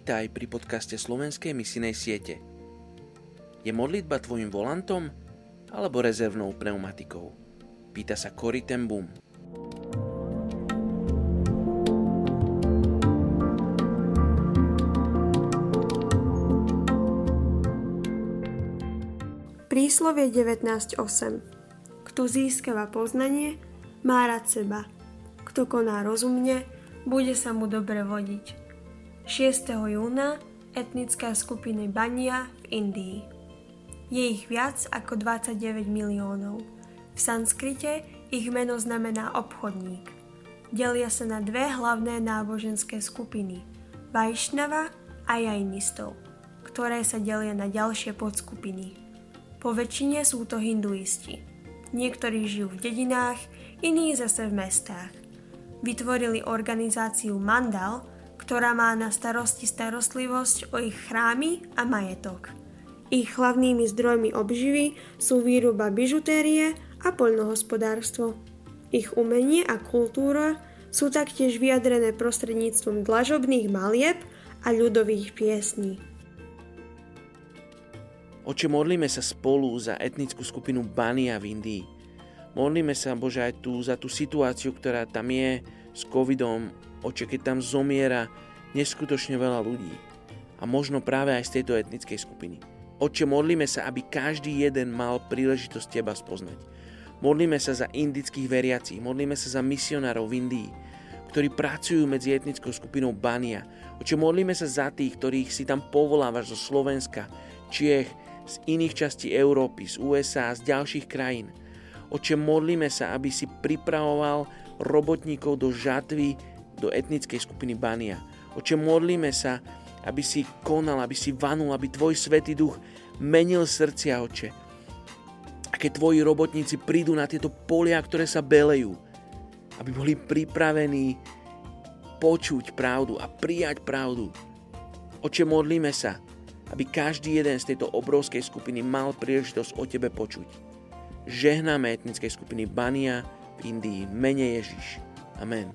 Vítaj pri podcaste Slovenskej misinej siete. Je modlitba tvojim volantom alebo rezervnou pneumatikou? Pýta sa Cory ten Boom. Príslovie 19.8 Kto získava poznanie, má rád seba. Kto koná rozumne, bude sa mu dobre vodiť. 6. júna etnická skupina Bania v Indii. Je ich viac ako 29 miliónov. V sanskrite ich meno znamená obchodník. Delia sa na dve hlavné náboženské skupiny Vajšnava a Jainistov, ktoré sa delia na ďalšie podskupiny. Po väčšine sú to hinduisti. Niektorí žijú v dedinách, iní zase v mestách. Vytvorili organizáciu Mandal, ktorá má na starosti starostlivosť o ich chrámy a majetok. Ich hlavnými zdrojmi obživy sú výroba bižutérie a poľnohospodárstvo. Ich umenie a kultúra sú taktiež vyjadrené prostredníctvom dlažobných malieb a ľudových piesní. Oče, modlíme sa spolu za etnickú skupinu Bania v Indii. Modlíme sa, Bože, aj tu za tú situáciu, ktorá tam je s covidom, Oče, keď tam zomiera neskutočne veľa ľudí. A možno práve aj z tejto etnickej skupiny. Oče, modlíme sa, aby každý jeden mal príležitosť Teba spoznať. Modlíme sa za indických veriacich, modlíme sa za misionárov v Indii, ktorí pracujú medzi etnickou skupinou Bania. Oče, modlíme sa za tých, ktorých si tam povolávaš zo Slovenska, Čiech, z iných častí Európy, z USA, z ďalších krajín. Oče, modlíme sa, aby si pripravoval robotníkov do žatvy do etnickej skupiny Bania. Oče, modlíme sa, aby si konal, aby si vanul, aby Tvoj Svetý Duch menil srdcia, Oče. A keď Tvoji robotníci prídu na tieto polia, ktoré sa belejú, aby boli pripravení počuť pravdu a prijať pravdu. Oče, modlíme sa, aby každý jeden z tejto obrovskej skupiny mal príležitosť o Tebe počuť. Žehnáme etnickej skupiny Bania v Indii. Mene Ježiš. Amen.